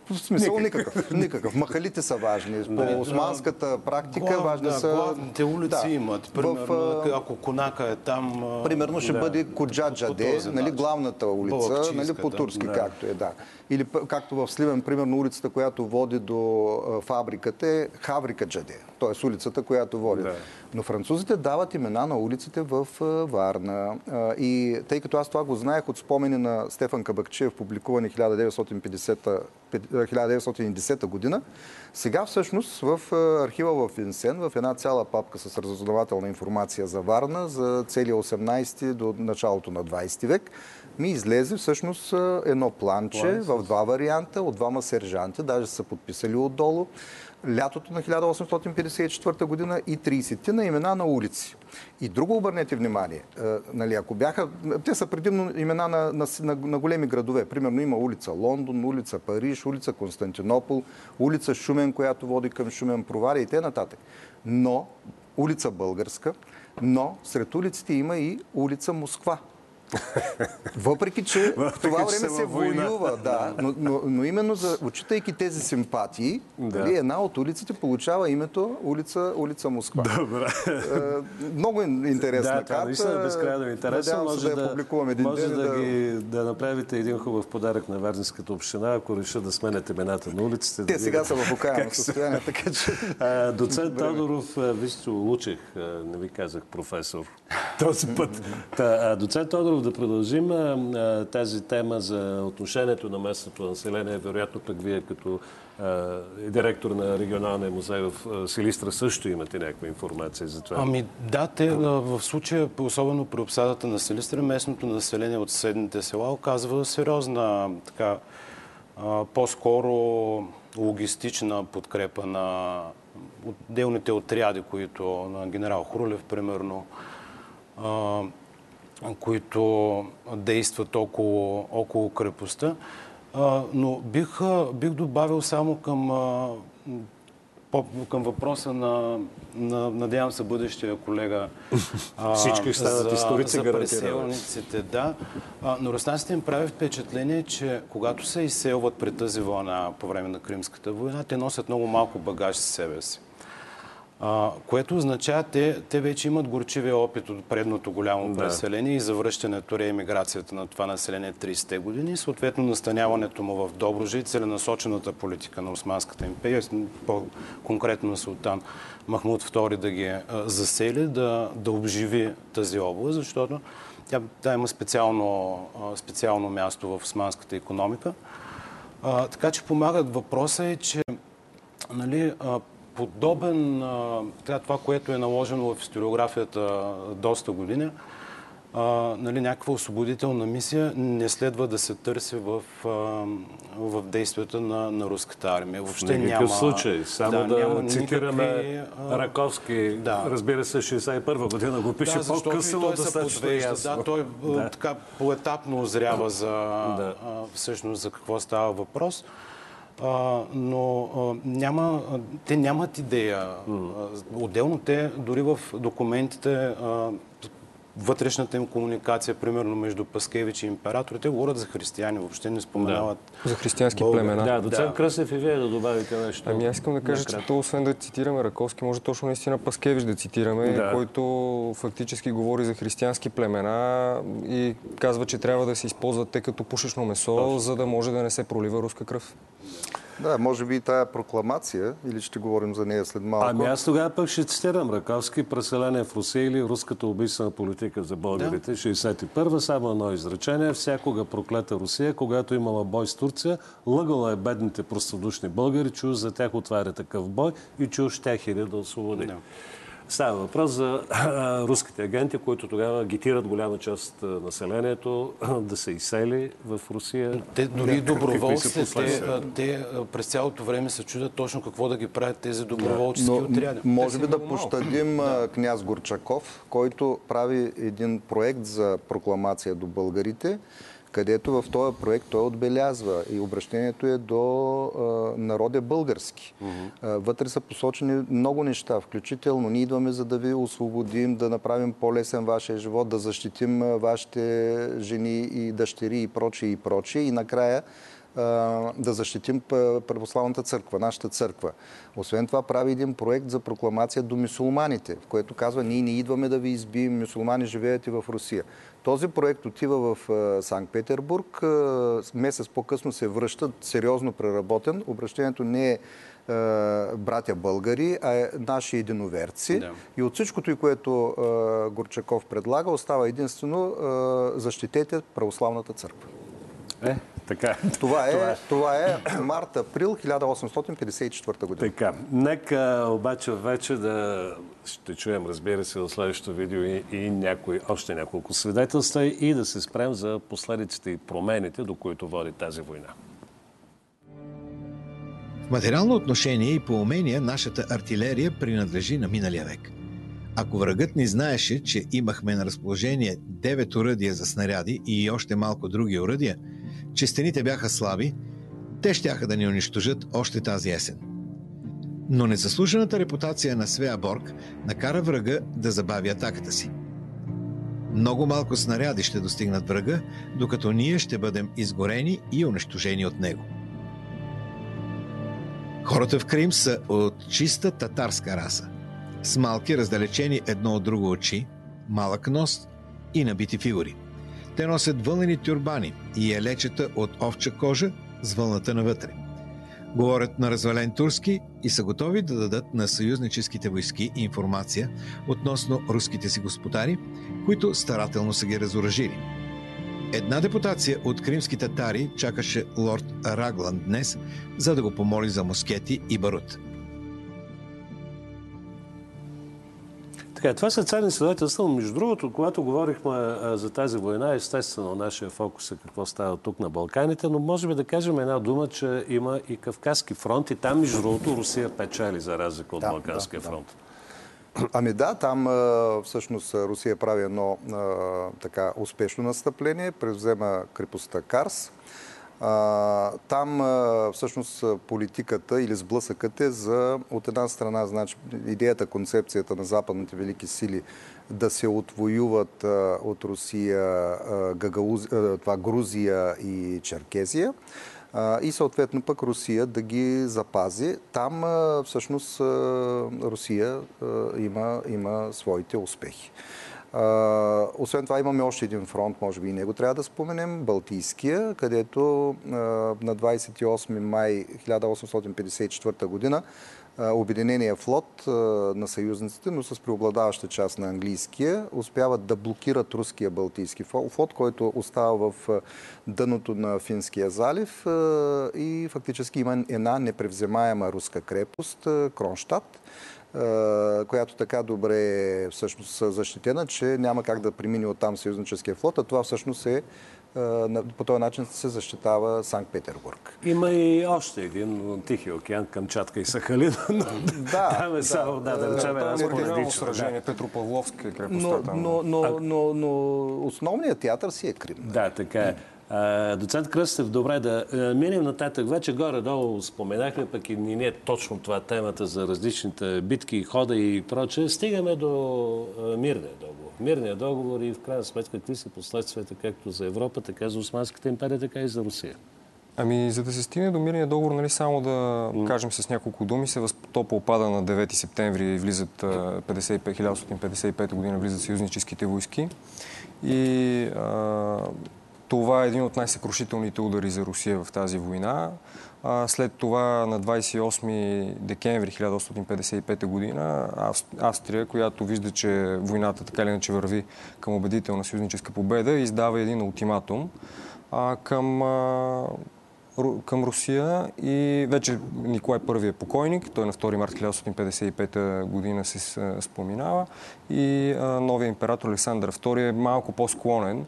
Да, в смисъл никакъв. никакъв. никакъв. Махалите са важни. По нали, османската практика глав, важни да, са... Главните улици да. имат. Примерно, в, ако Конака е там... Примерно ще да, бъде Коджаджаде, нали, главната улица, нали, по-турски да. както е, да. Или както в Сливен, примерно улицата, която води до фабриката е Хаврика Джаде, т.е. улицата, която води. Да. Но французите дават имена на улиците в Варна. И тъй като аз това го знаех от спомени на Стефан Кабакчиев, публикувани 1950, 1910 година, сега всъщност в архива в Винсен, в една цяла папка с разузнавателна информация за Варна за целия 18 до началото на 20 век, ми излезе всъщност едно планче План, в два варианта, от двама сержанти, даже са подписали отдолу лятото на 1854 година и 30 на имена на улици. И друго обърнете внимание. Нали, ако бяха, те са предимно имена на, на, на, на големи градове. Примерно има улица Лондон, улица Париж, улица Константинопол, улица Шумен, която води към Шумен провари и т.н. Но улица Българска, но сред улиците има и улица Москва. Въпреки, че в това време се воюва, да, но, но, но именно за, отчитайки тези симпатии, да. нали, една от улиците получава името улица, улица Москва. Добре. Е, много интересна да, карта. Да, безкрайно интересно. Може да, публикувам един може ден. Да, да, ги, да направите един хубав подарък на Вернинската община, ако решат да сменете имената на улиците. Те да сега са в окаяно състояние, така че... А, доцент Тодоров, вижте, улучих, не ви казах професор този път. Та, доцент Тодоров, да продължим тази тема за отношението на местното население. Вероятно пък вие като директор на регионалния музей в Силистра също имате някаква информация за това. Ами да, те в случая, особено при обсадата на Силистра, местното население от съседните села оказва сериозна така по-скоро логистична подкрепа на отделните отряди, които на генерал Хрулев, примерно, които действат около, около крепостта. Но бих, бих добавил само към, към въпроса на, на надявам се, бъдещия колега. Всички стават историци, за преселниците, да. Но руснаците им прави впечатление, че когато се изселват при тази война по време на Кримската война, те носят много малко багаж с себе си. А, което означава, те, те вече имат горчивия опит от предното голямо да. преселение и завръщането, реемиграцията на това население 30-те години, съответно настаняването му в Доброжи и целенасочената политика на Османската империя, по-конкретно на султан Махмуд II да ги засели, да, да обживи тази област, защото тя, тя има специално, специално място в османската економика. А, така че помагат. Въпросът е, че нали, подобен, това, което е наложено в историографията доста години, а, нали, някаква освободителна мисия не следва да се търси в, в действията на, на руската армия. Въобще в няма... случай. Само да, да няма цитираме никакви, Раковски, да. разбира се, 61 година го пише да, по-късно, той се подвежда. Да, той да. така поетапно озрява за, да. всъщност за какво става въпрос а, но а, няма, те нямат идея. Mm. Отделно те дори в документите а, вътрешната им комуникация, примерно между Паскевич и император, те говорят за християни, въобще не споменават. Да. За християнски Българ. племена. Да, доцент да. Кръсев и вие да добавите нещо. Ами аз искам да кажа, че то, освен да цитираме Раковски, може точно наистина Паскевич да цитираме, да. който фактически говори за християнски племена и казва, че трябва да се използват те като пушечно месо, Точно. за да може да не се пролива руска кръв. Да, може би и тая прокламация, или ще говорим за нея след малко. Ами аз тогава пък ще цитирам Раковски, преселение в Русия или руската убийствена политика за българите, да. 61-а, само едно изречение. Всякога проклета Русия, когато имала бой с Турция, лъгала е бедните простодушни българи, че за тях отваря такъв бой и уж тях иде да освободи. Да. Става въпрос за руските агенти, които тогава агитират голяма част от населението да се изсели в Русия. Те дори доброволците, те, те през цялото време се чудят точно какво да ги правят тези доброволчески да. отряди. Може би да пощадим да. княз Горчаков, който прави един проект за прокламация до българите където в този проект той отбелязва и обращението е до а, народа български. Mm-hmm. вътре са посочени много неща, включително ние идваме за да ви освободим, да направим по-лесен вашия живот, да защитим вашите жени и дъщери и прочие и прочие. И накрая да защитим православната църква, нашата църква. Освен това прави един проект за прокламация до мусулманите, в което казва, ние не идваме да ви избием, мусулмани живеете в Русия. Този проект отива в Санкт-Петербург. Месец по-късно се връща, сериозно преработен. Обращението не е братя българи, а е наши единоверци. Да. И от всичкото, което Горчаков предлага, остава единствено защитете православната църква. Е, така. Това е, това е, това е март-април 1854 година. Така. Нека обаче вече да ще чуем, разбира се, в следващото видео и, и някои, още няколко свидетелства и да се спрем за последиците и промените, до които води тази война. В материално отношение и по умения нашата артилерия принадлежи на миналия век. Ако врагът ни знаеше, че имахме на разположение 9 уръдия за снаряди и още малко други уръдия, че стените бяха слаби, те щяха да ни унищожат още тази есен. Но незаслужената репутация на Свея Борг накара врага да забави атаката си. Много малко снаряди ще достигнат врага, докато ние ще бъдем изгорени и унищожени от него. Хората в Крим са от чиста татарска раса, с малки раздалечени едно от друго очи, малък нос и набити фигури. Те носят вълнени тюрбани и елечета от овча кожа с вълната навътре. Говорят на развален турски и са готови да дадат на съюзническите войски информация относно руските си господари, които старателно са ги разоръжили. Една депутация от кримски татари чакаше лорд Рагланд днес, за да го помоли за москети и барут. Така, това са ценни свидетелства. Между другото, когато говорихме а, за тази война, естествено, нашия фокус е какво става тук на Балканите, но можем да кажем една дума, че има и Кавказски фронт и там, между другото, Русия печели за разлика от да, Балканския да, фронт. Да. Ами да, там всъщност Русия прави едно така успешно настъпление, превзема крепостта Карс, там всъщност политиката или сблъсъкът е за от една страна значи, идеята, концепцията на западните велики сили да се отвоюват от Русия това Грузия и Черкезия и съответно пък Русия да ги запази. Там всъщност Русия има, има своите успехи. Освен това имаме още един фронт, може би и него трябва да споменем, Балтийския, където на 28 май 1854 година Обединения флот на съюзниците, но с преобладаваща част на английския, успяват да блокират руския Балтийски флот, който остава в дъното на Финския залив и фактически има една непревземаема руска крепост, Кронштадт, която така добре е всъщност защитена, че няма как да премине от там съюзническия флот, а това всъщност е по този начин се защитава Санкт-Петербург. Има и още един Тихи океан, Камчатка и Сахалин. Но да, там е само, да, да речем една споредично. сражение, Петропавловска е крепостта. Но, но, но, но, основният театър си е Крим. Да, така е. Доцент Кръстев, добре да минем нататък. Вече горе-долу споменахме, пък и не е точно това темата за различните битки, хода и прочее. Стигаме до мирния договор. Мирния договор и в крайна сметка какви са последствията както за Европа, така за Османската империя, така и за Русия. Ами, за да се стигне до мирния договор, нали, само да mm. кажем с няколко думи, се възтопа опада на 9 септември и влизат 55, 1855 година влизат съюзническите войски. И а, това е един от най-съкрушителните удари за Русия в тази война. След това на 28 декември 1855 година Австрия, която вижда, че войната така или иначе върви към убедителна съюзническа победа, издава един ултиматум към, към Русия и вече Николай I е покойник, той на 2 март 1855 година се споминава и новия император Александър II е малко по-склонен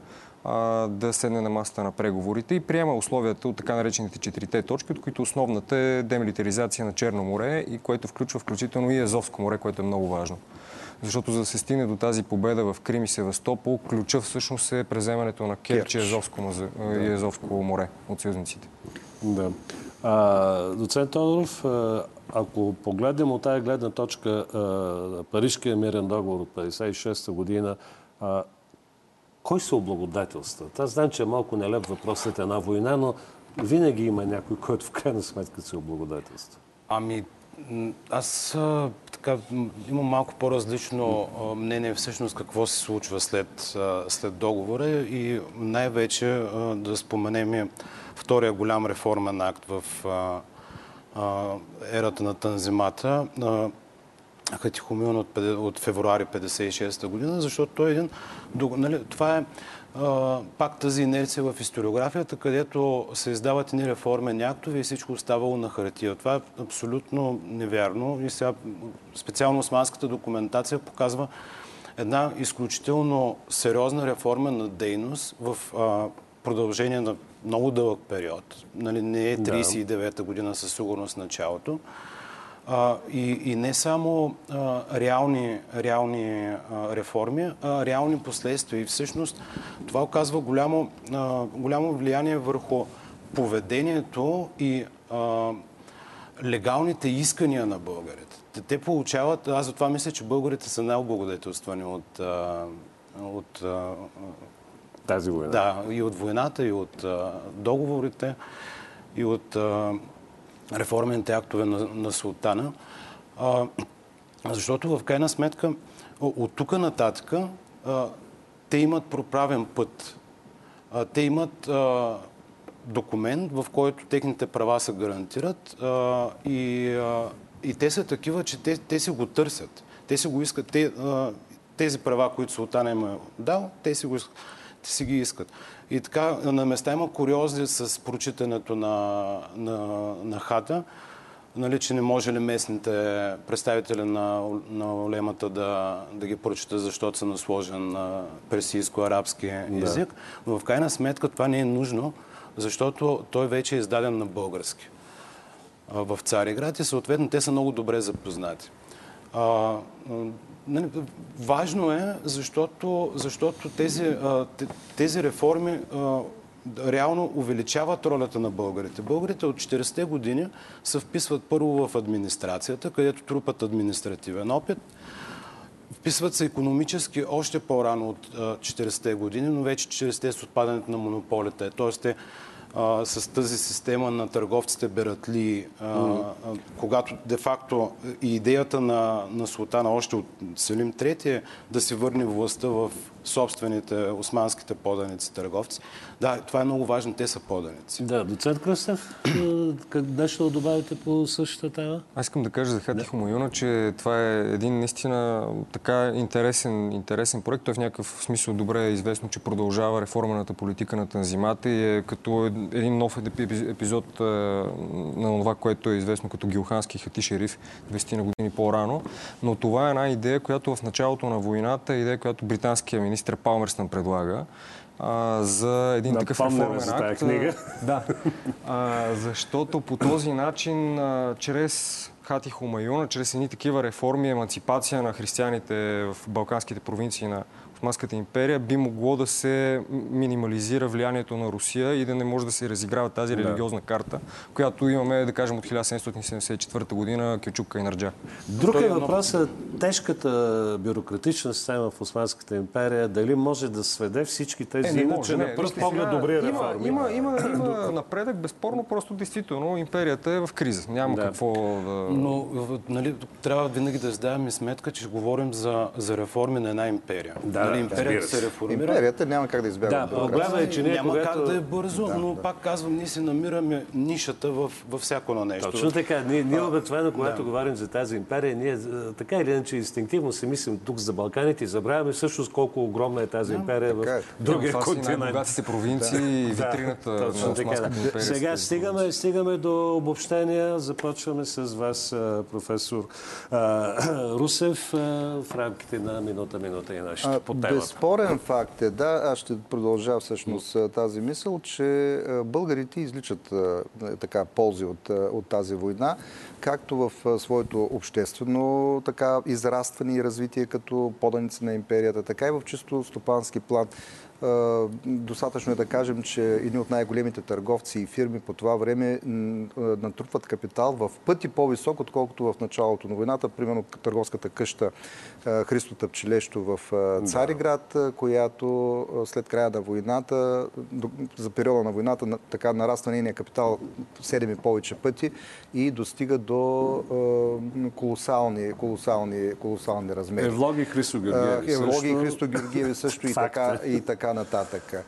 да седне на масата на преговорите и приема условията от така наречените четирите точки, от които основната е демилитаризация на Черно море и което включва включително и Азовско море, което е много важно. Защото за да се стигне до тази победа в Крим и Севастопол, ключа всъщност е преземането на Керч и Азовско, и Азовско море от съюзниците. Да. А, доцент Тодоров, ако погледнем от тази гледна точка Парижкия мирен договор от 1956 година, кой се облагодателства? Аз знам, че е малко нелеп въпрос след една война, но винаги има някой, който в крайна сметка се облагодателства. Ами, аз така, имам малко по-различно мнение всъщност какво се случва след, след договора и най-вече да споменем втория голям реформен акт в ерата на Танзимата. Хатихомион от, от февруари 56 година, защото той е един... Нали, това е а, пак тази инерция в историографията, където се издават едни реформени актове и всичко оставало на хартия. Това е абсолютно невярно и сега специално османската документация показва една изключително сериозна реформа на дейност в а, продължение на много дълъг период. Нали, не е 39-та година със сигурност началото. А, и, и не само а, реални, реални а, реформи, а реални последствия. И всъщност това оказва голямо, а, голямо влияние върху поведението и а, легалните искания на българите. Те, те получават, аз затова мисля, че българите са най-облагодетелствани от, а, от а, тази война. Да, и от войната, и от а, договорите, и от а, реформените актове на, на султана. А, защото в крайна сметка от тук нататък а, те имат проправен път. А, те имат а, документ, в който техните права се гарантират а, и, а, и те са такива, че те, те си го търсят. Те си го искат. Те, а, тези права, които Султана има дал, те си, го, те си ги искат. И така, на места има куриози с прочитането на, на, на хата, нали, че не може ли местните представители на, на олемата да, да ги прочита, защото са насложен на персийско-арабски език. Да. Но в крайна сметка това не е нужно, защото той вече е издаден на български в Цариград и съответно те са много добре запознати. Нали, важно е, защото, защото тези, тези реформи реално увеличават ролята на българите. Българите от 40-те години се вписват първо в администрацията, където трупат административен опит. Вписват се економически още по-рано от 40-те години, но вече 40-те с отпадането на монополите. Тоест те а, с тази система на търговците бератли, mm. а, когато де-факто идеята на, на султана още от Селим III е да си върне властта в собствените османските поданици търговци. Да, това е много важно, те са поданици. Да, доцент Кръстев, как нещо да добавите по същата тема? Аз искам да кажа за Хати Хумаюна, че това е един наистина така интересен, интересен проект. Той в някакъв смисъл добре е известно, че продължава реформената политика на Танзимата и е като един нов епизод на това, което е известно като Гилхански хати шериф 20 на години по-рано. Но това е една идея, която в началото на войната, идея, която британския министр Палмерстън предлага а, за един такъв реформен за акт. книга. Да, а, защото по този начин, а, чрез Хати Хумаюна, чрез едни такива реформи, емансипация на християните в балканските провинции на Османската империя, би могло да се минимализира влиянието на Русия и да не може да се разиграва тази религиозна да. карта, която имаме, да кажем, от 1774 година Кючук и Нарджа. Друг е въпросът тежката бюрократична система в Османската империя, дали може да сведе всички тези е, иначе на пръст поглед добри има, реформи. Има, има, има напредък, безспорно, просто действително империята е в криза. Няма да. какво да... Но нали, трябва винаги да задаваме сметка, че говорим за, за реформи на една империя. Да, нали, империята се реформира. Империята няма как да избяга. Да, проблема е, че ние, няма когато... как да е бързо, да, но да. пак казвам, ние се намираме нишата в, във всяко на нещо. Точно така. Ние, ние обикновено, когато да. говорим за тази империя, ние така или иначе инстинктивно си мислим тук за Балканите и забравяме всъщност колко огромна е тази империя в е. другия континент. богатите провинции и витрината на Османската империя. Сега стигаме, стигаме до обобщения. Започваме с вас, професор Русев, в рамките на минута, минута и нашите темата. Безспорен факт е, да, аз ще продължа всъщност тази мисъл, че българите изличат така ползи от, от тази война, както в своето обществено така израстване и развитие като поданици на империята, така и в чисто стопански план. Достатъчно е да кажем, че едни от най-големите търговци и фирми по това време натрупват капитал в пъти по-висок, отколкото в началото на войната. Примерно търговската къща Христо Тъпчелещо в Цариград, която след края на войната, за периода на войната, така нараства нейния капитал 7 и повече пъти и достига до колосални, колосални, колосални размери. Евлоги Христо Георгиеви Евлоги Христо Георгиеви също и така, и така нататък.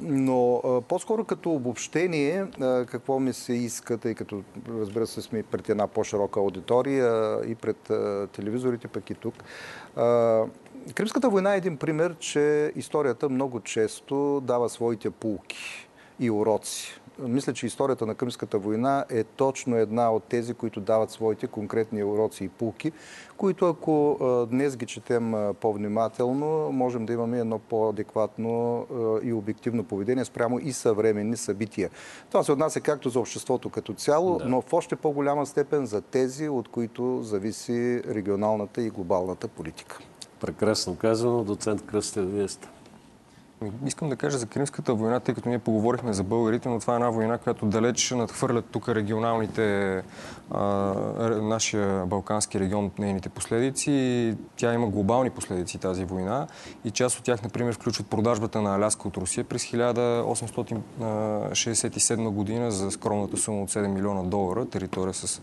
Но по-скоро като обобщение, какво ми се иска, тъй като разбира се сме пред една по-широка аудитория и пред телевизорите, пък и тук. Кримската война е един пример, че историята много често дава своите пулки и уроци мисля, че историята на Кръмската война е точно една от тези, които дават своите конкретни уроци и пулки, които ако днес ги четем по-внимателно, можем да имаме едно по-адекватно и обективно поведение спрямо и съвременни събития. Това се отнася както за обществото като цяло, да. но в още по-голяма степен за тези, от които зависи регионалната и глобалната политика. Прекрасно казано, доцент Кръстев, вие сте. Искам да кажа за Кримската война, тъй като ние поговорихме за българите, но това е една война, която далеч надхвърлят тук регионалните, а, нашия балкански регион, нейните последици. Тя има глобални последици тази война и част от тях, например, включват продажбата на Аляска от Русия през 1867 година за скромната сума от 7 милиона долара, територия с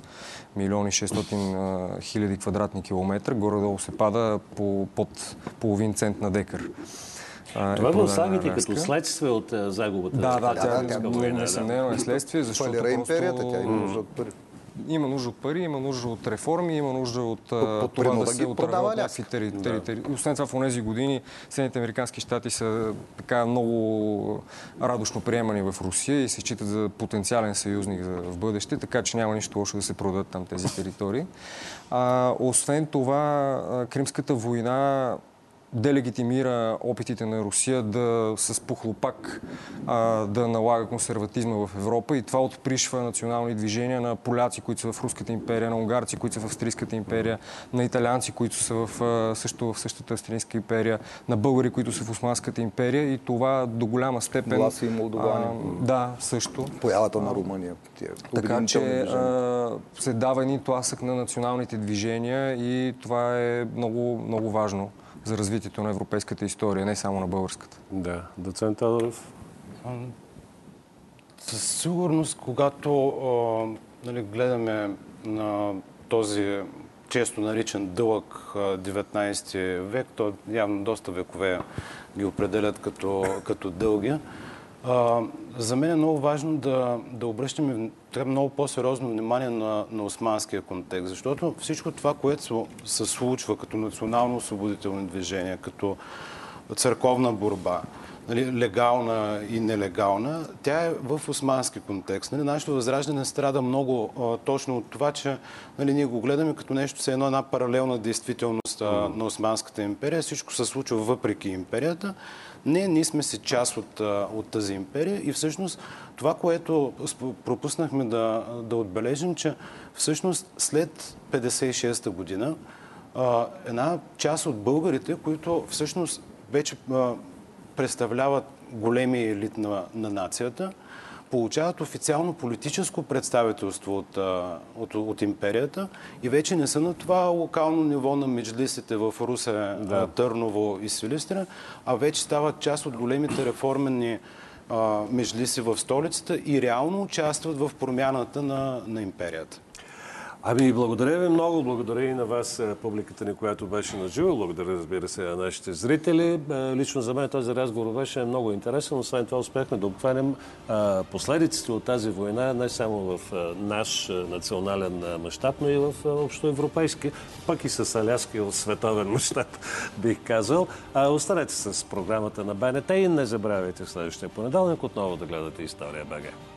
милиони 600 хиляди квадратни километра. Горе-долу се пада по, под половин цент на декар. Това го оставите като следствие от загубата. Да, да, тя, тя несъмнено е следствие, защото Фалира империята, тя има нужда от пари. Има нужда от пари, има нужда от реформи, има нужда от по, това да се отърват някакви територии. Да. Освен това, в тези години Съединените Американски щати са така много радушно приемани в Русия и се считат за потенциален съюзник в бъдеще, така че няма нищо лошо да се продадат там тези територии. А, освен това, Кримската война делегитимира опитите на Русия да с похлопак а, да налага консерватизма в Европа и това отпришва национални движения на поляци, които са в Руската империя, на унгарци, които са в Австрийската империя, на италианци, които са в, също в същата Австрийска империя, на българи, които са в Османската империя и това до голяма степен... Власи и молдовани. Да, също. Появата на Румъния. Така че а, се дава един тласък на националните движения и това е много, много важно за развитието на европейската история, не само на българската. Да. Доцент Тодоров? Със сигурност, когато а, нали, гледаме на този често наричан дълъг 19 век, то явно доста векове ги определят като, като дълги. А, за мен е много важно да, да обръщаме трябва много по-сериозно внимание на, на османския контекст, защото всичко това, което се случва като национално освободителни движения, като църковна борба, нали, легална и нелегална, тя е в османски контекст. Нали, нашето възраждане страда много а, точно от това, че нали, ние го гледаме като нещо, се едно една паралелна действителност а, на Османската империя. Всичко се случва въпреки империята. Не, ние сме си част от, от тази империя и всъщност това, което пропуснахме да, да отбележим, че всъщност след 56-та година една част от българите, които всъщност вече представляват големи елит на, на нацията, получават официално политическо представителство от, от, от империята и вече не са на това локално ниво на меджлисите в Русе, да. Търново и Силистра, а вече стават част от големите реформени межлиси в столицата и реално участват в промяната на, на империята. Ами, благодаря ви много. Благодаря и на вас, е, публиката ни, която беше на живо. Благодаря, разбира се, на нашите зрители. Е, лично за мен този разговор беше много интересен. Освен това успяхме да обхванем е, последиците от тази война не само в наш национален мащаб, но и в общоевропейски, пък и с аляски в световен мащаб, бих казал. Останете с програмата на БНТ и не забравяйте следващия понеделник отново да гледате История БГ.